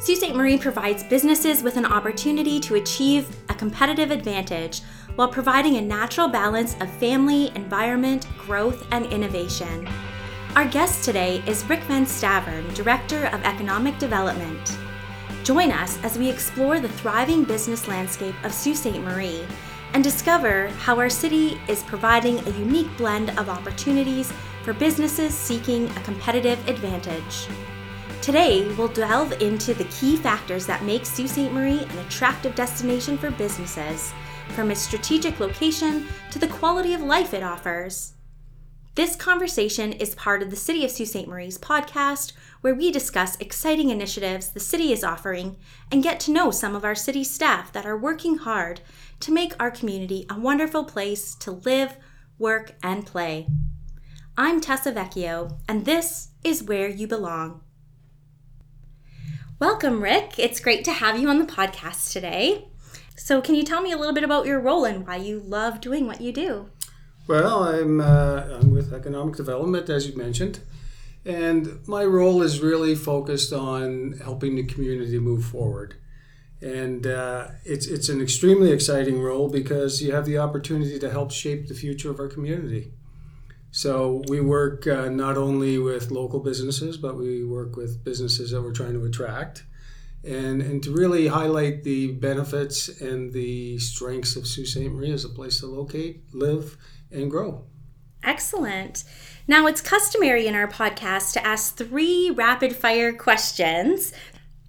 Sault Ste. Marie provides businesses with an opportunity to achieve a competitive advantage while providing a natural balance of family, environment, growth, and innovation. Our guest today is Rick Van Staveren, Director of Economic Development. Join us as we explore the thriving business landscape of Sault Ste. Marie and discover how our city is providing a unique blend of opportunities for businesses seeking a competitive advantage. Today, we'll delve into the key factors that make Sault Ste. Marie an attractive destination for businesses, from its strategic location to the quality of life it offers. This conversation is part of the City of Sault Ste. Marie's podcast, where we discuss exciting initiatives the city is offering and get to know some of our city staff that are working hard to make our community a wonderful place to live, work, and play. I'm Tessa Vecchio, and this is Where You Belong. Welcome, Rick. It's great to have you on the podcast today. So, can you tell me a little bit about your role and why you love doing what you do? Well, I'm, uh, I'm with economic development, as you mentioned, and my role is really focused on helping the community move forward. And uh, it's, it's an extremely exciting role because you have the opportunity to help shape the future of our community. So we work uh, not only with local businesses, but we work with businesses that we're trying to attract, and and to really highlight the benefits and the strengths of Sault Ste. Marie as a place to locate, live, and grow. Excellent. Now it's customary in our podcast to ask three rapid fire questions.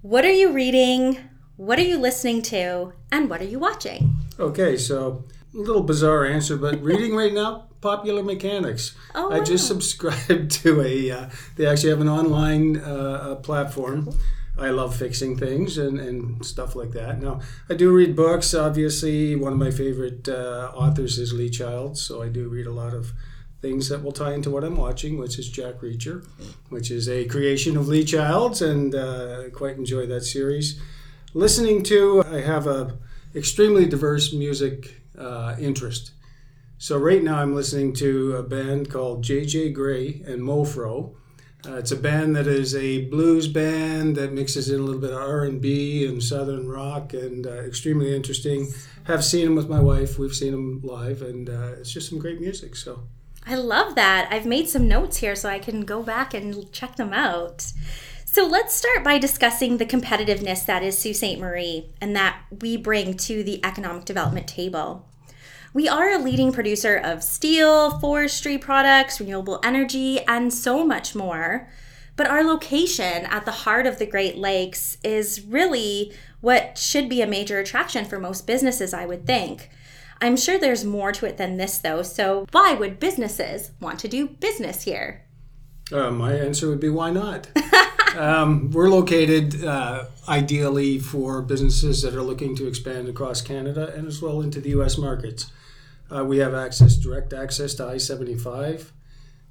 What are you reading? What are you listening to? And what are you watching? Okay, so a little bizarre answer, but reading right now, Popular Mechanics. Oh, I just wow. subscribed to a. Uh, they actually have an online uh, platform. I love fixing things and, and stuff like that. Now, I do read books. Obviously, one of my favorite uh, authors is Lee Childs, so I do read a lot of things that will tie into what I'm watching, which is Jack Reacher, which is a creation of Lee Childs, and uh, I quite enjoy that series. Listening to, I have a extremely diverse music uh, interest. So right now I'm listening to a band called JJ Grey and Mofro. Uh, it's a band that is a blues band that mixes in a little bit of R&B and southern rock and uh, extremely interesting. Have seen them with my wife. We've seen them live and uh, it's just some great music. So I love that. I've made some notes here so I can go back and check them out. So let's start by discussing the competitiveness that is Sault Ste. Marie and that we bring to the economic development table. We are a leading producer of steel, forestry products, renewable energy, and so much more. But our location at the heart of the Great Lakes is really what should be a major attraction for most businesses, I would think. I'm sure there's more to it than this, though. So, why would businesses want to do business here? uh, my answer would be why not? um, we're located uh, ideally for businesses that are looking to expand across Canada and as well into the U.S. markets. Uh, we have access, direct access to I 75,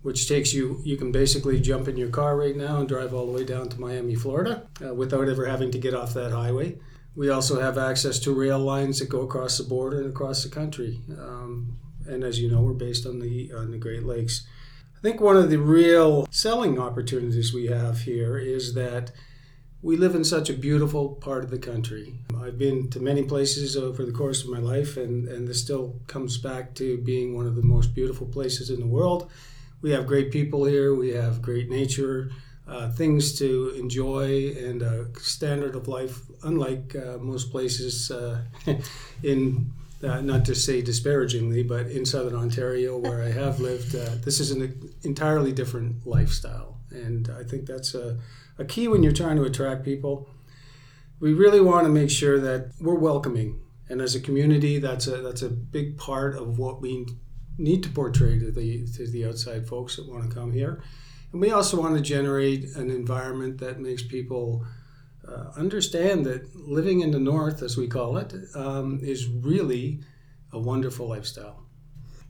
which takes you, you can basically jump in your car right now and drive all the way down to Miami, Florida, uh, without ever having to get off that highway. We also have access to rail lines that go across the border and across the country. Um, and as you know, we're based on the, on the Great Lakes. I think one of the real selling opportunities we have here is that we live in such a beautiful part of the country. I've been to many places over the course of my life, and, and this still comes back to being one of the most beautiful places in the world. We have great people here, we have great nature, uh, things to enjoy, and a standard of life unlike uh, most places uh, in. Uh, not to say disparagingly, but in southern Ontario, where I have lived, uh, this is an entirely different lifestyle. And I think that's a, a key when you're trying to attract people. We really want to make sure that we're welcoming, and as a community, that's a that's a big part of what we need to portray to the to the outside folks that want to come here. And we also want to generate an environment that makes people uh, understand that living in the north, as we call it, um, is really a wonderful lifestyle.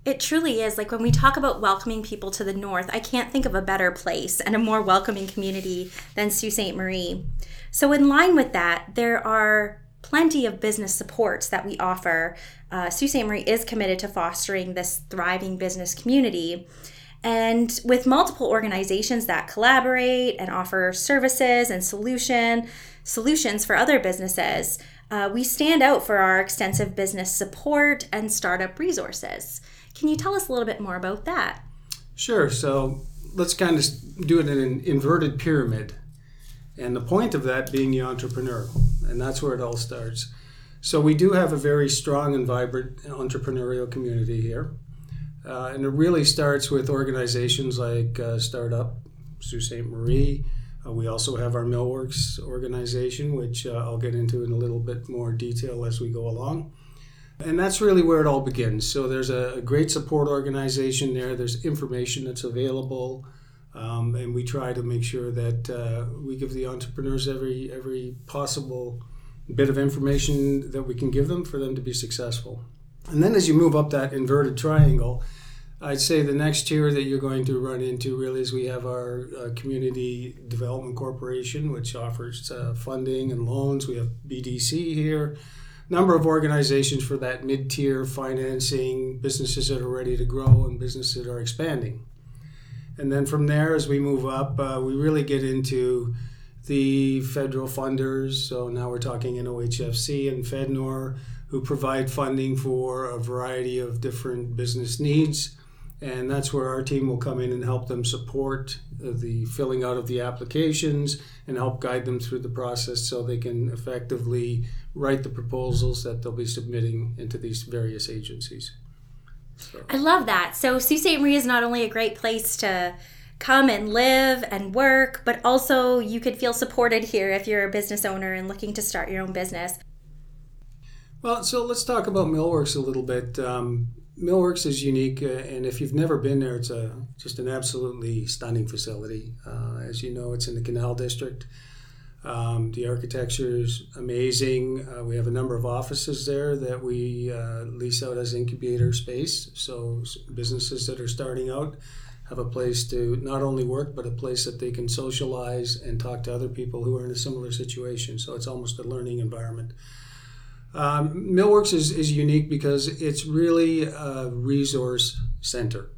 It truly is. Like when we talk about welcoming people to the north, I can't think of a better place and a more welcoming community than Sault Ste. Marie. So, in line with that, there are plenty of business supports that we offer. Uh, Sault Ste. Marie is committed to fostering this thriving business community. And with multiple organizations that collaborate and offer services and solution solutions for other businesses, uh, we stand out for our extensive business support and startup resources. Can you tell us a little bit more about that? Sure. So let's kind of do it in an inverted pyramid. And the point of that being the entrepreneur. And that's where it all starts. So we do have a very strong and vibrant entrepreneurial community here. Uh, and it really starts with organizations like uh, Startup, Sault Ste. Marie, uh, we also have our Millworks organization, which uh, I'll get into in a little bit more detail as we go along. And that's really where it all begins. So there's a, great support organization there, there's information that's available. Um, and we try to make sure that uh, we give the entrepreneurs every every possible bit of information that we can give them for them to be successful. And then as you move up that inverted triangle, I'd say the next tier that you're going to run into really is we have our uh, Community Development Corporation, which offers uh, funding and loans. We have BDC here, number of organizations for that mid tier financing, businesses that are ready to grow and businesses that are expanding. And then from there, as we move up, uh, we really get into the federal funders. So now we're talking NOHFC and FedNor, who provide funding for a variety of different business needs and that's where our team will come in and help them support the filling out of the applications and help guide them through the process so they can effectively write the proposals that they'll be submitting into these various agencies. So. I love that. So Sault Ste. Marie is not only a great place to come and live and work, but also you could feel supported here if you're a business owner and looking to start your own business. Well, so let's talk about Millworks a little bit. Um, Millworks is unique, uh, and if you've never been there, it's a just an absolutely stunning facility. Uh, as you know, it's in the Canal District. Um, the architecture is amazing. Uh, we have a number of offices there that we uh, lease out as incubator space. So businesses that are starting out have a place to not only work, but a place that they can socialize and talk to other people who are in a similar situation. So it's almost a learning environment. Um, Millworks is, is unique because it's really a resource center.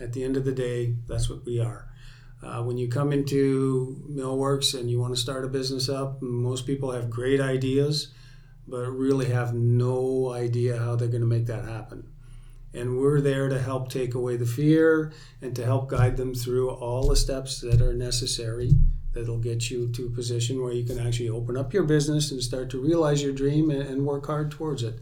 At the end of the day, that's what we are. Uh, when you come into Millworks and you want to start a business up, most people have great ideas, but really have no idea how they're going to make that happen. And we're there to help take away the fear and to help guide them through all the steps that are necessary that'll get you to a position where you can actually open up your business and start to realize your dream and, work hard towards it.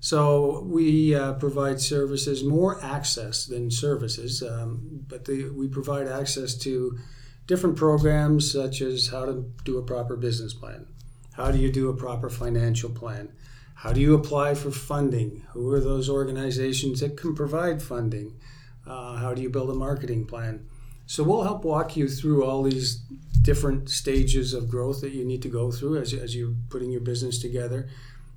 So we uh, provide services, more access than services, um, but the, we provide access to different programs such as how to do a proper business plan, how do you do a proper financial plan, how do you apply for funding, who are those organizations that can provide funding, uh, how do you build a marketing plan. So we'll help walk you through all these different stages of growth that you need to go through as, as you're putting your business together.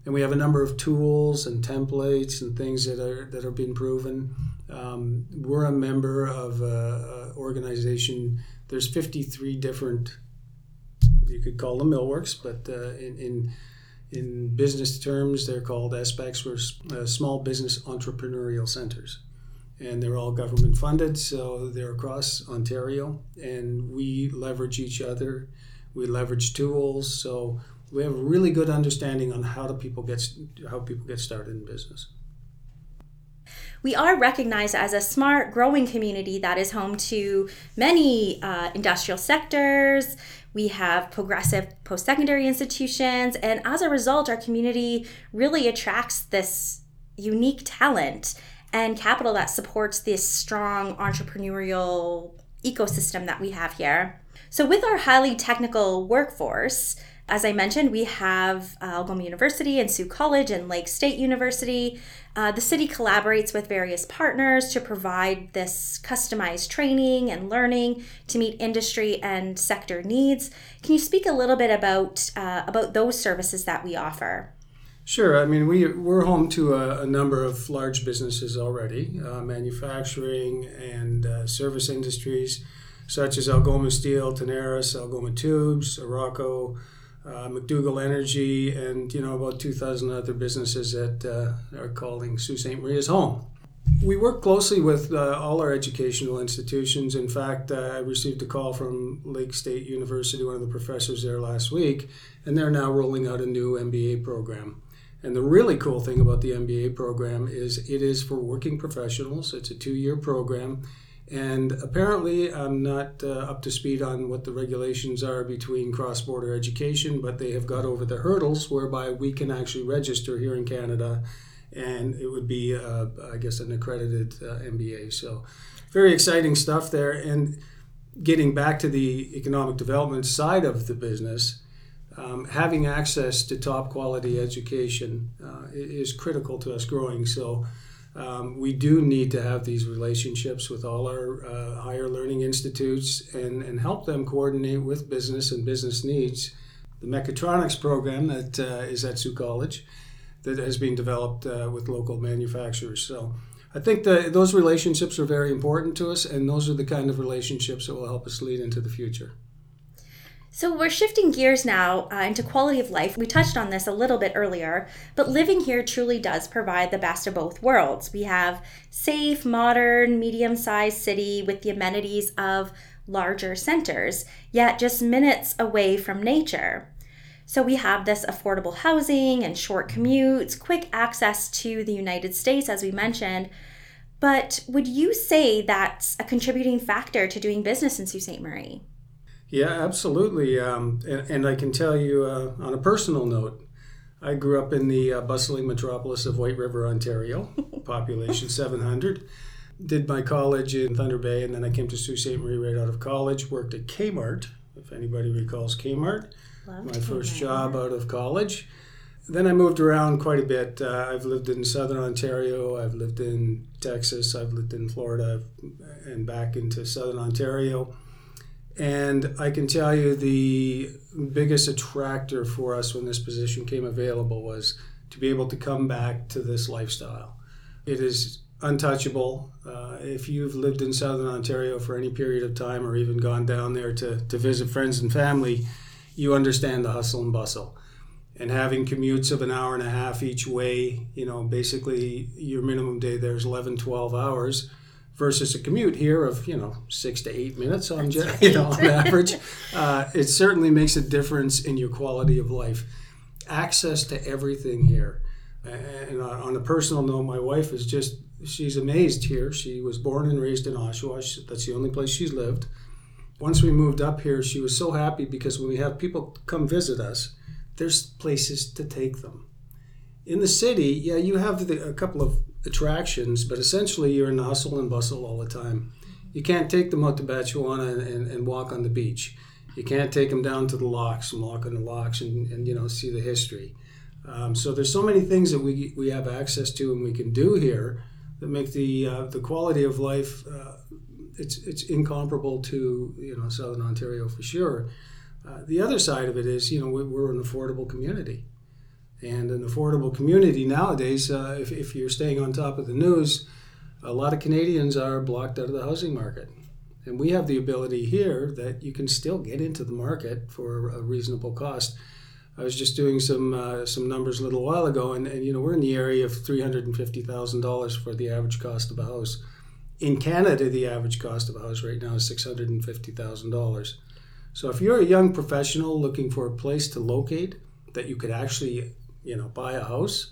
And we have a number of tools and templates and things that are that are being proven. Um, we're a member of an organization. There's 53 different. You could call them millworks, but uh, in, in in business terms, they're called SBECs, or uh, small business entrepreneurial centers and they're all government funded, so they're across Ontario, and we leverage each other. We leverage tools, so we have a really good understanding on how do people get how people get started in business. We are recognized as a smart, growing community that is home to many uh, industrial sectors. We have progressive post secondary institutions, and as a result, our community really attracts this unique talent and capital that supports this strong entrepreneurial ecosystem that we have here. So, with our highly technical workforce, as I mentioned, we have uh, Algoma University and Sault College and Lake State University. Uh, the city collaborates with various partners to provide this customized training and learning to meet industry and sector needs. Can you speak a little bit about uh, about those services that we offer? Sure. I mean, we, we're home to a, a number of large businesses already, uh, manufacturing and uh, service industries such as Algoma Steel, Tenaris, Algoma Tubes, Araco, uh, McDougall Energy, and you know about 2,000 other businesses that uh, are calling Sault Ste. Maria's home. We work closely with uh, all our educational institutions. In fact, uh, I received a call from Lake State University, one of the professors there last week, and they're now rolling out a new MBA program. And the really cool thing about the MBA program is it is for working professionals. It's a two year program. And apparently, I'm not uh, up to speed on what the regulations are between cross border education, but they have got over the hurdles whereby we can actually register here in Canada and it would be, uh, I guess, an accredited uh, MBA. So, very exciting stuff there. And getting back to the economic development side of the business, um, having access to top quality education uh, is critical to us growing. So, um, we do need to have these relationships with all our uh, higher learning institutes and, and help them coordinate with business and business needs. The mechatronics program that uh, is at Sault College that has been developed uh, with local manufacturers. So I think that those relationships are very important to us, and those are the kind of relationships that will help us lead into the future. So, we're shifting gears now uh, into quality of life. We touched on this a little bit earlier, but living here truly does provide the best of both worlds. We have safe, modern, medium sized city with the amenities of larger centers, yet just minutes away from nature. So we have this affordable housing and short commutes, quick access to the United States, as we mentioned. But would you say that's a contributing factor to doing business in Sault Ste. Marie? Yeah, absolutely. Um, and, and, I can tell you uh, on a personal note, I grew up in the uh, bustling metropolis of White River, Ontario, population 700. Did my college in Thunder Bay, and then I came to Sault Ste. Marie right out of college. Worked at Kmart, if anybody recalls Kmart. Loved my first job out of college. Then I moved around quite a bit. Uh, I've lived in southern Ontario, I've lived in Texas, I've lived in Florida, and back into southern Ontario. And I can tell you the biggest attractor for us when this position came available was to be able to come back to this lifestyle. It is untouchable. Uh, if you've lived in southern Ontario for any period of time or even gone down there to, to visit friends and family, you understand the hustle and bustle. And having commutes of an hour and a half each way, you know, basically your minimum day there is 11, 12 hours versus a commute here of, you know, six to eight minutes on, you know, on average. Uh, it certainly makes a difference in your quality of life. Access to everything here. And on a personal note, my wife is just, she's amazed here. She was born and raised in Oshawa. That's the only place she's lived once we moved up here, she was so happy because when we have people come visit us, there's places to take them. In the city, yeah, you have the, a couple of attractions, but essentially you're in the hustle and bustle all the time. You can't take them out to Batchawana and, and, and walk on the beach. You can't take them down to the locks and walk on the locks and, and you know see the history. Um, so there's so many things that we, we have access to and we can do here that make the uh, the quality of life uh, it's it's incomparable to you know Southern Ontario for sure. Uh, the other side of it is you know we're an affordable community, and an affordable community nowadays. Uh, if if you're staying on top of the news, a lot of Canadians are blocked out of the housing market, and we have the ability here that you can still get into the market for a reasonable cost. I was just doing some uh, some numbers a little while ago, and, and you know we're in the area of three hundred and fifty thousand dollars for the average cost of a house in Canada, the average cost of a house right now is $650,000. So if you're a young professional looking for a place to locate that you could actually, you know, buy a house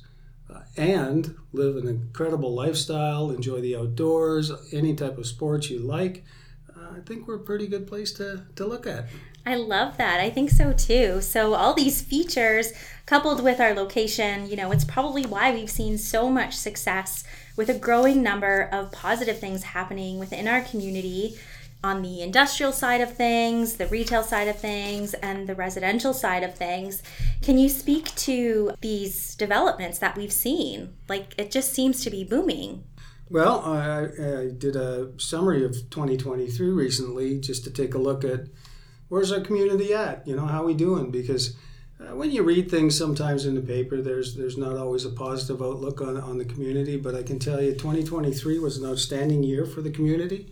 uh, and live an incredible lifestyle, enjoy the outdoors, any type of sports you like, uh, I think we're a pretty good place to, to look at. I love that. I think so too. So, all these features coupled with our location, you know, it's probably why we've seen so much success with a growing number of positive things happening within our community on the industrial side of things, the retail side of things, and the residential side of things. Can you speak to these developments that we've seen? Like, it just seems to be booming. Well, I, I did a summary of 2023 recently just to take a look at where's our community at? You know, how we doing? Because uh, when you read things sometimes in the paper, there's there's not always a positive outlook on, on the community. But I can tell you, 2023 was an outstanding year for the community.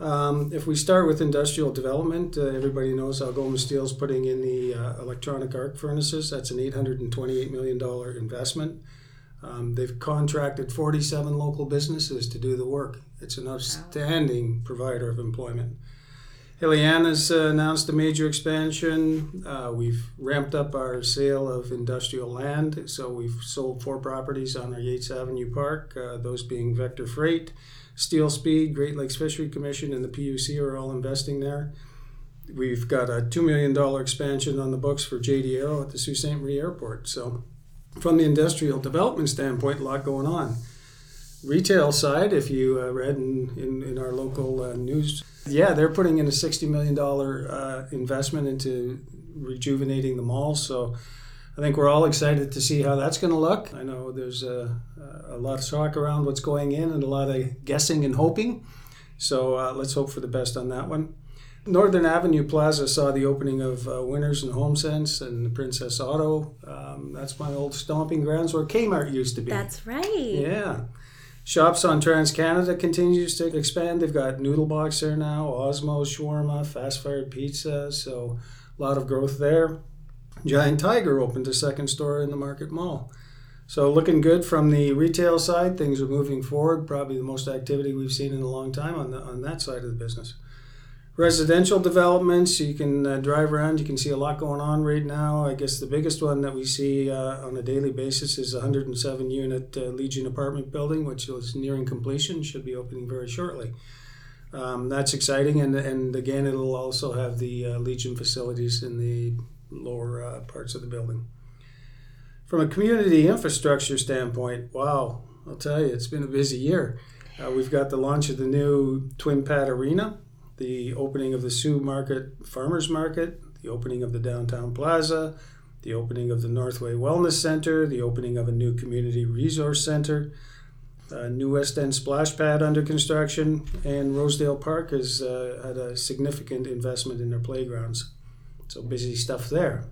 Um, if we start with industrial development, uh, everybody knows Algoma Steel's putting in the uh, electronic arc furnaces. That's an $828 million investment. Um, they've contracted 47 local businesses to do the work. It's an outstanding provider of employment. Heliene has uh, announced a major expansion. Uh, we've ramped up our sale of industrial land, so we've sold four properties on our Yates Avenue Park, uh, those being Vector Freight, Steel Speed, Great Lakes Fishery Commission, and the PUC are all investing there. We've got a $2 million expansion on the books for JDO at the Sault Ste. Marie Airport. So, from the industrial development standpoint, a lot going on. Retail side, if you uh, read in, in, in, our local uh, news, yeah, they're putting in a $60 million uh, investment into rejuvenating the mall. So, I think we're all excited to see how that's going to look. I know there's a, a lot of talk around what's going in and a lot of guessing and hoping. So uh, let's hope for the best on that one. Northern Avenue Plaza saw the opening of uh, Winners and HomeSense and the Princess Auto. Um, that's my old stomping grounds where Kmart used to be. That's right. Yeah. Shops on Trans Canada continues to expand. They've got Noodle Box there now, Osmo, Shawarma, Fast Fired Pizza. So a lot of growth there. Giant Tiger opened a second store in the Market Mall. So looking good from the retail side. Things are moving forward. Probably the most activity we've seen in a long time on the, on that side of the business residential developments. You can uh, drive around. You can see a lot going on right now. I guess the biggest one that we see uh, on a daily basis is a 107 unit uh, Legion apartment building, which is nearing completion. Should be opening very shortly. Um, that's exciting, and and again, it'll also have the uh, Legion facilities in the lower uh, parts of the building. From a community infrastructure standpoint, wow, I'll tell you, it's been a busy year. Uh, we've got the launch of the new Twin Pad Arena, the opening of the Sault Market Farmers Market, the opening of the Downtown Plaza, the opening of the Northway Wellness Center, the opening of a new community resource center, a new West End splash pad under construction, and Rosedale Park has uh, had a significant investment in their playgrounds. So busy stuff there.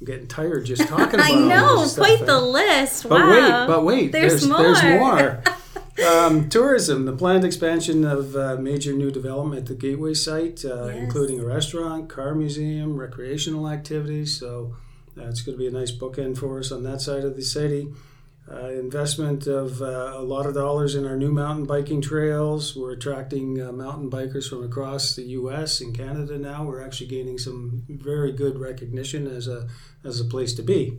I'm getting tired just talking about I know, quite the list. But wow. wait, but wait, there's, there's more. There's more. um, tourism, the planned expansion of uh, major new development at the Gateway site, uh, yes. including a restaurant, car museum, recreational activities. So that's going to be a nice bookend for us on that side of the city. Uh, investment of uh, a lot of dollars in our new mountain biking trails. We're attracting uh, mountain bikers from across the U.S. and Canada now. We're actually gaining some very good recognition as a as a place to be.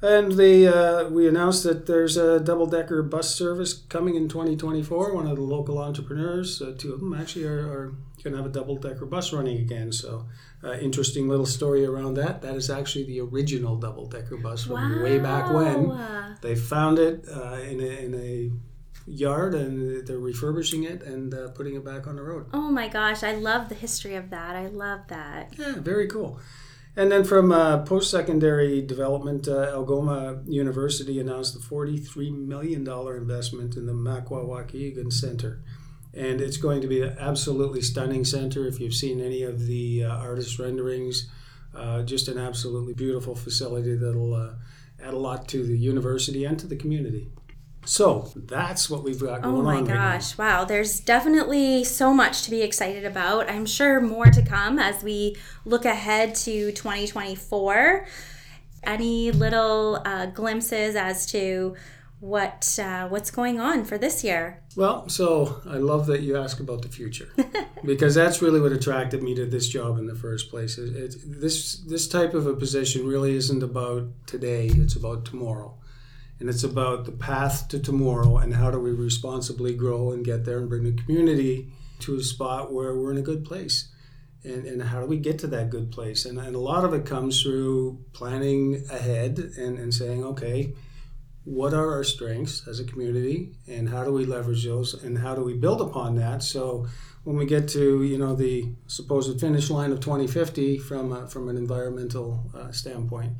And they, uh, we announced that there's a double decker bus service coming in 2024. One of the local entrepreneurs, uh, two of them actually, are, are going to have a double decker bus running again. So, uh, interesting little story around that. That is actually the original double decker bus from wow. way back when. They found it uh, in, a, in a yard and they're refurbishing it and uh, putting it back on the road. Oh my gosh, I love the history of that. I love that. Yeah, very cool. And then from uh, post secondary development, uh, Algoma University announced a $43 million investment in the Makwa Center. And it's going to be an absolutely stunning center. If you've seen any of the uh, artist renderings, uh, just an absolutely beautiful facility that'll uh, add a lot to the university and to the community. So that's what we've got going on. Oh my on gosh, right wow. There's definitely so much to be excited about. I'm sure more to come as we look ahead to 2024. Any little uh, glimpses as to what uh, what's going on for this year? Well, so I love that you ask about the future because that's really what attracted me to this job in the first place. It, it, this this type of a position really isn't about today; it's about tomorrow and it's about the path to tomorrow and how do we responsibly grow and get there and bring the community to a spot where we're in a good place and, and how do we get to that good place and, and a lot of it comes through planning ahead and, and saying okay what are our strengths as a community and how do we leverage those and how do we build upon that so when we get to you know the supposed finish line of 2050 from a, from an environmental uh, standpoint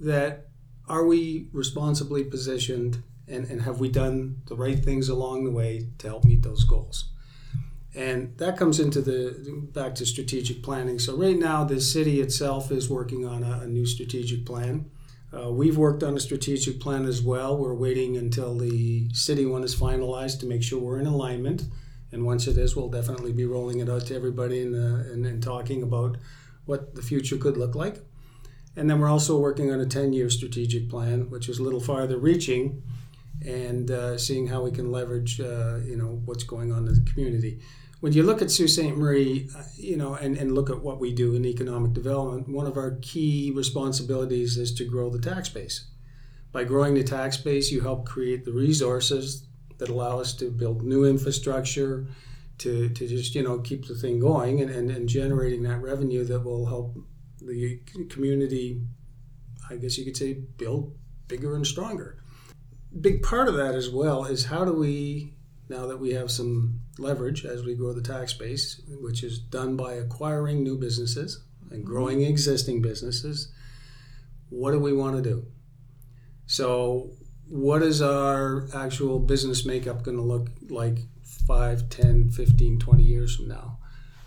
that are we responsibly positioned and, and have we done the right things along the way to help meet those goals? And that comes into the back to strategic planning. So right now, the city itself is working on a, a new strategic plan. Uh, we've worked on a strategic plan as well. We're waiting until the city one is finalized to make sure we're in alignment. And once it is, we'll definitely be rolling it out to everybody and, and, and talking about what the future could look like. And then we're also working on a 10 year strategic plan, which is a little farther reaching and uh, seeing how we can leverage uh, you know what's going on in the community. When you look at Sault Ste. Marie, uh, you know, and, and look at what we do in economic development, one of our key responsibilities is to grow the tax base. By growing the tax base, you help create the resources that allow us to build new infrastructure, to, to just you know keep the thing going and, and, and generating that revenue that will help the community i guess you could say build bigger and stronger big part of that as well is how do we now that we have some leverage as we grow the tax base which is done by acquiring new businesses and growing existing businesses what do we want to do? So what is our actual business makeup going to look like 5 10 15 20 years from now?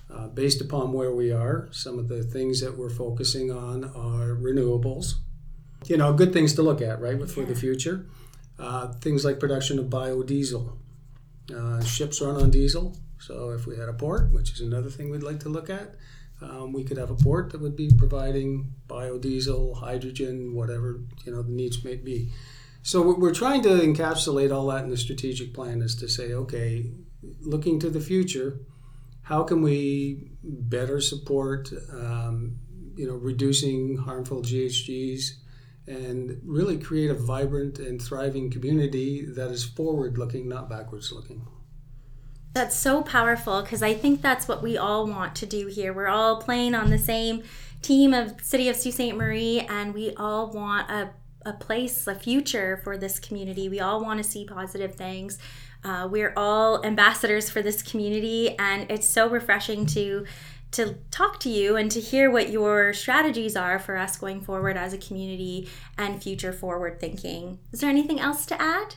Uh, based upon where we are some of the things that we're focusing on are renewables. You know good things to look at right for the future. Uh, things like production of biodiesel uh, ships run on diesel so if we had a port which is another thing we'd like to look at um, we could have a port that would be providing biodiesel hydrogen whatever you know the needs may be. So we're trying to encapsulate all that in the strategic plan is to say okay looking to the future, how can we better support, um, you know, reducing harmful GHGs and really create a vibrant and thriving community that is forward looking, not backwards looking. That's so powerful because I think that's what we all want to do here. We're all playing on the same team of City of Sault Ste. Marie, and we all want a, a place, a future for this community. We all want to see positive things. Uh, we're all ambassadors for this community, and it's so refreshing to to talk to you and to hear what your strategies are for us going forward as a community and future forward thinking. Is there anything else to add?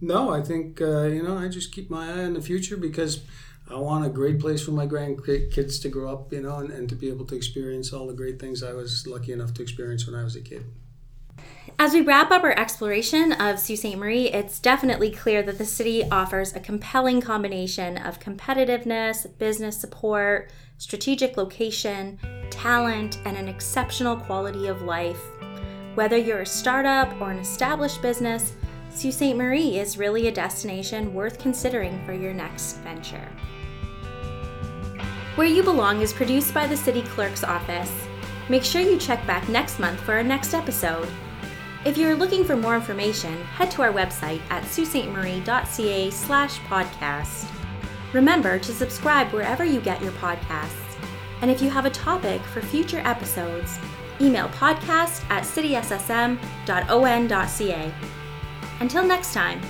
No, I think uh, you know I just keep my eye on the future because I want a great place for my grandkids to grow up, you know, and, and to be able to experience all the great things I was lucky enough to experience when I was a kid. As we wrap up our exploration of Sault Ste. Marie, it's definitely clear that the city offers a compelling combination of competitiveness, business support, strategic location, talent, and an exceptional quality of life. Whether you're a startup or an established business, Sault Ste. Marie is really a destination worth considering for your next venture. Where You Belong is produced by the City Clerk's Office. Make sure you check back next month for our next episode. If you're looking for more information, head to our website at saultstemarie.ca slash podcast. Remember to subscribe wherever you get your podcasts. And if you have a topic for future episodes, email podcast at cityssm.on.ca. Until next time,